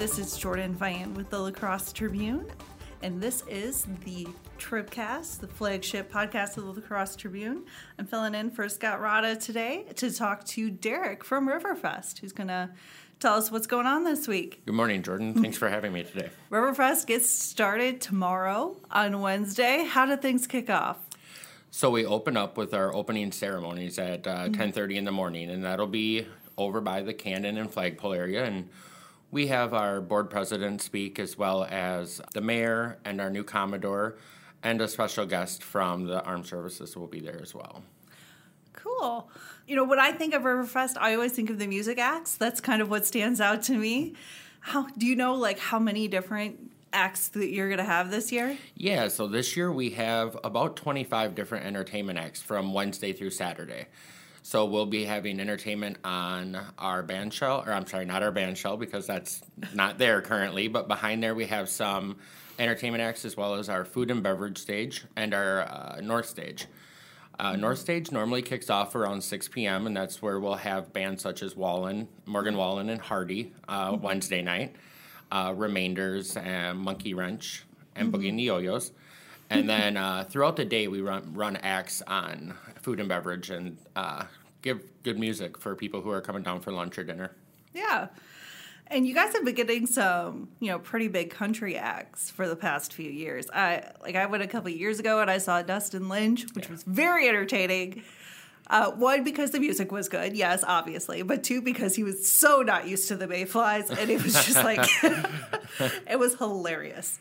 This is Jourdan Vian with the La Crosse Tribune, and this is the Tribcast, the flagship podcast of the La Crosse Tribune. I'm filling in for Scott Rada today to talk to Derek from Riverfest, who's going to tell us what's going on this week. Good morning, Jourdan. Thanks for having me today. Riverfest gets started tomorrow on Wednesday. How do things kick off? So we open up with our opening ceremonies at uh, 10:30 in the morning, and that'll be over by the cannon and flagpole area. And we have our board president speak, as well as the mayor and our new commodore, and a special guest from the armed services will be there as well. Cool. You know, when I think of Riverfest, I always think of the music acts. That's kind of what stands out to me. How do you know like how many different acts that you're going to have this year? Yeah, so this year we have about 25 different entertainment acts from Wednesday through Saturday. So we'll be having entertainment on our band shell, or I'm sorry, not our band shell because that's not there currently, but behind there we have some entertainment acts as well as our food and beverage stage and our uh, north stage. Uh, north stage normally kicks off around 6 p.m., and that's where we'll have bands such as Wallen, Morgan Wallen, and Hardy uh, Wednesday night uh, Remainders and Monkey Wrench and Boogie and the Yo-Yos. And then uh, throughout the day, we run run acts on food and beverage and uh, give good music for people who are coming down for lunch or dinner. Yeah. And you guys have been getting some, you know, pretty big country acts for the past few years. I like I went a couple years ago and I saw Dustin Lynch, which was very entertaining. Uh, one because the music was good, yes, obviously, but two because he was so not used to the Mayflies, and it was just like it was hilarious,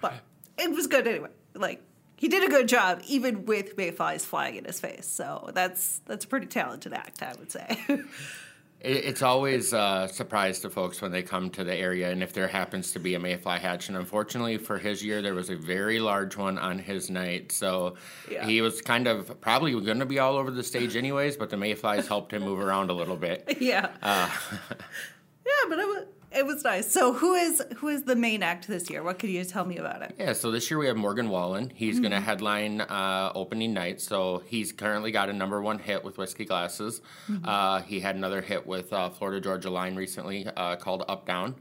but it was good anyway. Like he did a good job, even with Mayflies flying in his face. So that's that's a pretty talented act, I would say. It's always a surprise to folks when they come to the area, and if there happens to be a mayfly hatch. And unfortunately for his year, there was a very large one on his night. So Yeah. he was kind of probably going to be all over the stage anyways, but the mayflies helped him move around a little bit. yeah, Uh, yeah, but it was it was nice. So who is who is the main act this year? What could you tell me about it? Yeah, so this year we have Morgan Wallen. He's going to headline uh, opening night. So he's currently got a number one hit with Whiskey Glasses. Uh, he had another hit with uh, Florida Georgia Line recently uh, called Up Down.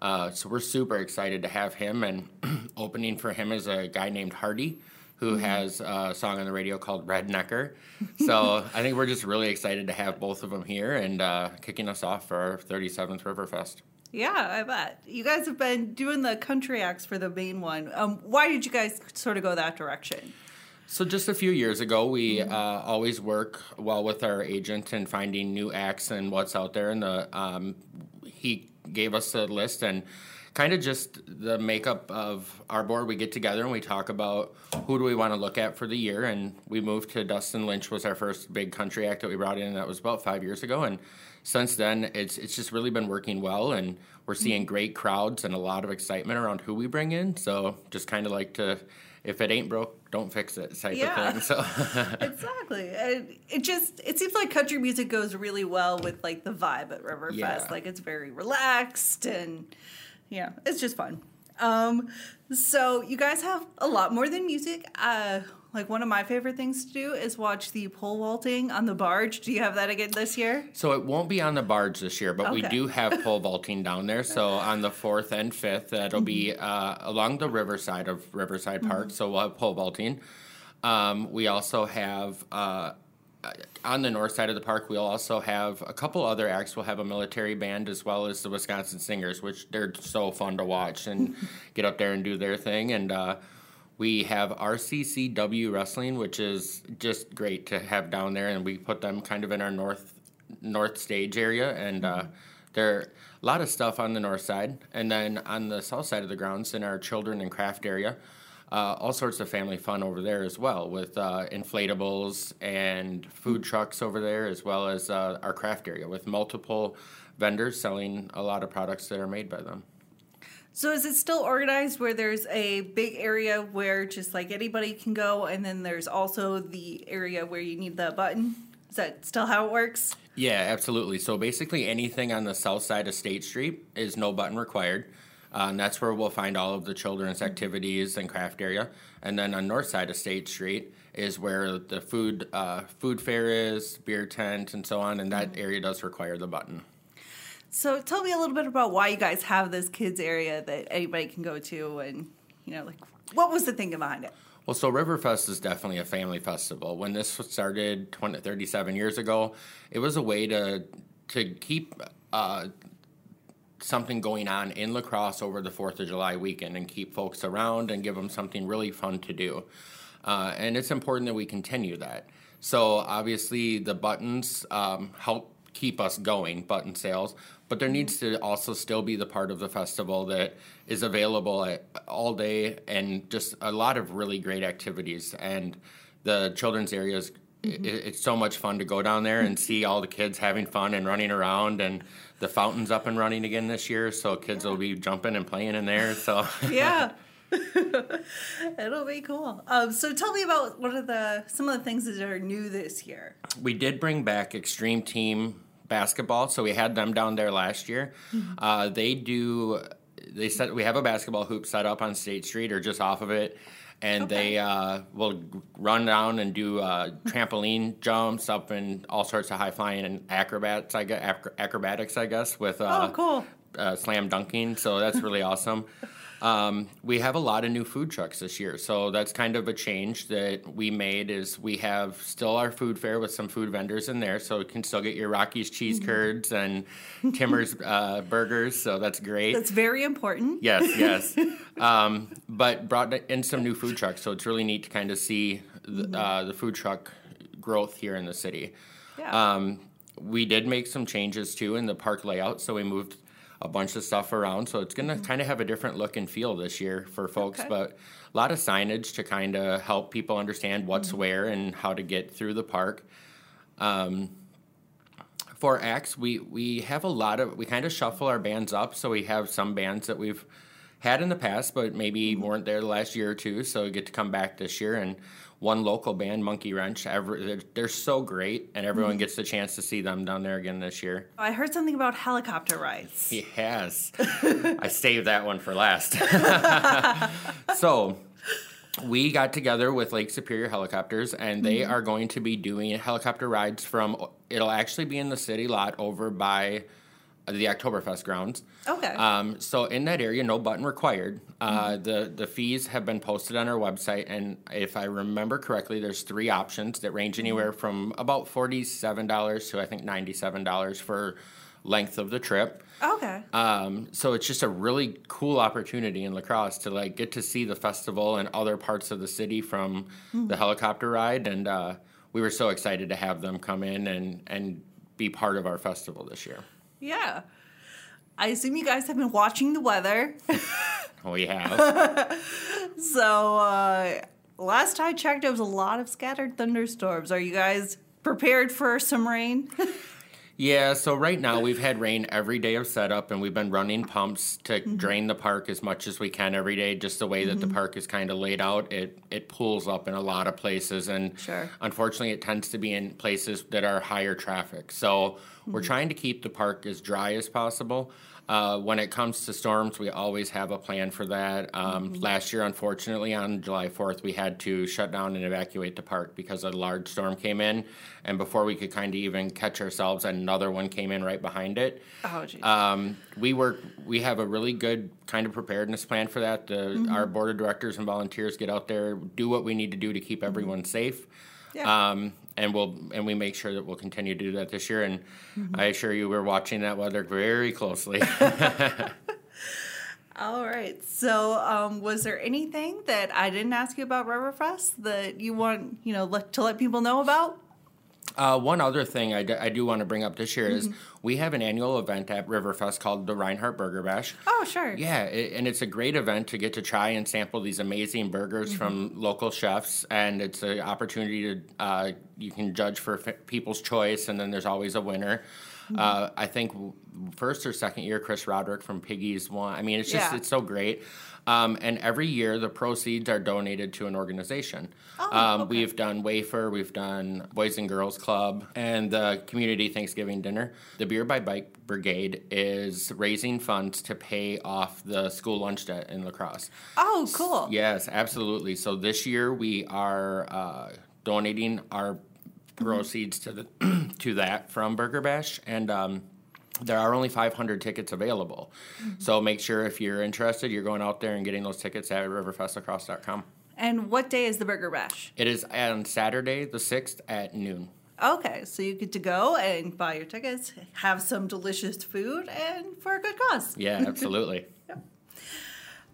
Uh, so we're super excited to have him. And opening for him is a guy named Hardy. Who has a song on the radio called Rednecker? So I think we're just really excited to have both of them here and uh, kicking us off for our 37th Riverfest. Yeah, I bet you guys have been doing the country acts for the main one. Um, why did you guys sort of go that direction? So just a few years ago, we uh, always work well with our agent in finding new acts and what's out there. And the um, he gave us a list and kind of just the makeup of our board. We get together and we talk about who do we want to look at for the year. And we moved to Dustin Lynch was our first big country act that we brought in. And that was about five years ago. And since then, it's it's just really been working well, and we're mm-hmm. seeing great crowds and a lot of excitement around who we bring in. So just kind of like to, if it ain't broke, don't fix it type Yeah. of thing. So. Exactly. And it just it seems like country music goes really well with like the vibe at Riverfest. Yeah. Like it's very relaxed and yeah, it's just fun. Um so you guys have a lot more than music. Uh like one of my favorite things to do is watch the pole vaulting on the barge. Do you have that again this year? So it won't be on the barge this year, but we do have pole vaulting down there. So on the fourth and fifth, that'll be uh, along the riverside of Riverside Park. So we'll have pole vaulting. Um, we also have uh, on the north side of the park. We'll also have a couple other acts. We'll have a military band as well as the Wisconsin Singers, which they're so fun to watch and get up there and do their thing. And uh, we have RCCW Wrestling, which is just great to have down there, and we put them kind of in our north north stage area, and uh, there a lot of stuff on the north side, and then on the south side of the grounds in our children and craft area. Uh, all sorts of family fun over there as well, with uh, inflatables and food trucks over there, as well as uh, our craft area with multiple vendors selling a lot of products that are made by them. So is it still organized where there's a big area where just like anybody can go and then there's also the area where you need the button? Is that still how it works? Yeah, absolutely. So basically, anything on the south side of State Street is no button required. Uh, and that's where we'll find all of the children's activities and craft area. And then on north side of State Street is where the food uh, food fair is, beer tent, and so on. And that area does require the button. So tell me a little bit about why you guys have this kids area that anybody can go to, and you know, like what was the thinking behind it? Well, so Riverfest is definitely a family festival. When this started 20, 37 years ago, it was a way to to keep uh, something going on in La Crosse over the Fourth of July weekend and keep folks around and give them something really fun to do. Uh, and it's important that we continue that. So obviously, the buttons um, help keep us going, button sales. But there needs to also still be the part of the festival that is available at, all day and just a lot of really great activities. And the children's areas, mm-hmm. it, it's so much fun to go down there and see all the kids having fun and running around. And the fountain's up and running again this year, so kids will be jumping and playing in there. So yeah. It'll be cool. Um, so tell me about what are the some of the things that are new this year. We did bring back Extreme Team basketball, so we had them down there last year. Mm-hmm. Uh, they do. They set. We have a basketball hoop set up on State Street or just off of it, and okay. they uh, will run down and do uh, trampoline jumps up and all sorts of high flying and acrobats. I guess acrobatics. I guess with uh, oh cool uh, slam dunking. So that's really awesome. Um, we have a lot of new food trucks this year, so that's kind of a change that we made. Is we have still our food fair with some food vendors in there, so you can still get your Rockies cheese mm-hmm. curds and Timmer's uh, burgers. So that's great. That's very important. Yes, yes. um, but brought in some new food trucks, so it's really neat to kind of see the, mm-hmm. uh, the food truck growth here in the city. Yeah. Um, we did make some changes too in the park layout, so we moved a bunch of stuff around. So it's going to mm-hmm. kind of have a different look and feel this year for folks, okay. but a lot of signage to kind of help people understand what's mm-hmm. where and how to get through the park. Um, for acts, we we have a lot of we kind of shuffle our bands up. So we have some bands that we've had in the past, but maybe mm-hmm. weren't there the last year or two. So we get to come back this year and one local band, Monkey Wrench. Every, they're, they're so great, and everyone mm-hmm. gets the chance to see them down there again this year. I heard something about helicopter rides. Yes, I saved that one for last. so we got together with Lake Superior Helicopters, and they mm-hmm. are going to be doing helicopter rides from. It'll actually be in the city lot over by the Oktoberfest grounds. Okay. Um, so in that area, no button required. Uh, mm-hmm. The the fees have been posted on our website, and if I remember correctly, there's three options that range mm-hmm. anywhere from about forty seven dollars to I think ninety seven dollars for length of the trip. Okay. Um, so it's just a really cool opportunity in La Crosse to like get to see the festival and other parts of the city from mm-hmm. the helicopter ride, and uh, we were so excited to have them come in and and be part of our festival this year. Yeah. I assume you guys have been watching the weather. we have. so, uh, last I checked, it was a lot of scattered thunderstorms. Are you guys prepared for some rain? Yeah, so right now we've had rain every day of setup, and we've been running pumps to mm-hmm. drain the park as much as we can every day. Just the way that mm-hmm. the park is kind of laid out, it it pools up in a lot of places, and sure. unfortunately, it tends to be in places that are higher traffic. So mm-hmm. we're trying to keep the park as dry as possible. Uh, when it comes to storms, we always have a plan for that. Um, mm-hmm. Last year, unfortunately, on July 4th, we had to shut down and evacuate the park because a large storm came in. And before we could kind of even catch ourselves, another one came in right behind it. Oh, geez. Um, we work. We have a really good kind of preparedness plan for that. The, mm-hmm. Our board of directors and volunteers get out there, do what we need to do to keep everyone mm-hmm. safe. Yeah. Um, and we'll and we make sure that we'll continue to do that this year. And mm-hmm. I assure you, we're watching that weather very closely. All right. So, um, was there anything that I didn't ask you about Riverfest that you want you know let, to let people know about? Uh, one other thing I, d- I do want to bring up this year mm-hmm. is we have an annual event at Riverfest called the Reinhart Burger Bash. Oh, sure. Yeah, it, and it's a great event to get to try and sample these amazing burgers mm-hmm. from local chefs, and it's an opportunity to uh, you can judge for f- people's choice, and then there's always a winner. Mm-hmm. Uh, I think first or second year, Chris Roderick from Piggy's won. I mean, it's just yeah. it's so great. Um, and every year, the proceeds are donated to an organization. Oh, um, okay. We've done Wafer, we've done Boys and Girls Club, and the Community Thanksgiving Dinner. The Beer by Bike Brigade is raising funds to pay off the school lunch debt in La Crosse. Oh, cool. Yes, absolutely. So this year, we are uh, donating our proceeds to the to that from Burger Bash, and um, there are only 500 tickets available. So make sure if you're interested, you're going out there and getting those tickets at riverfestlacrosse.com. And what day is the Burger Bash? It is on Saturday, the 6th at noon. Okay, so you get to go and buy your tickets, have some delicious food, and for a good cause. Yeah, absolutely.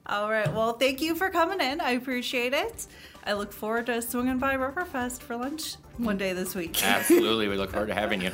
All right. Well, thank you for coming in. I appreciate it. I look forward to swinging by Riverfest for lunch one day this week. absolutely. We look forward to having you.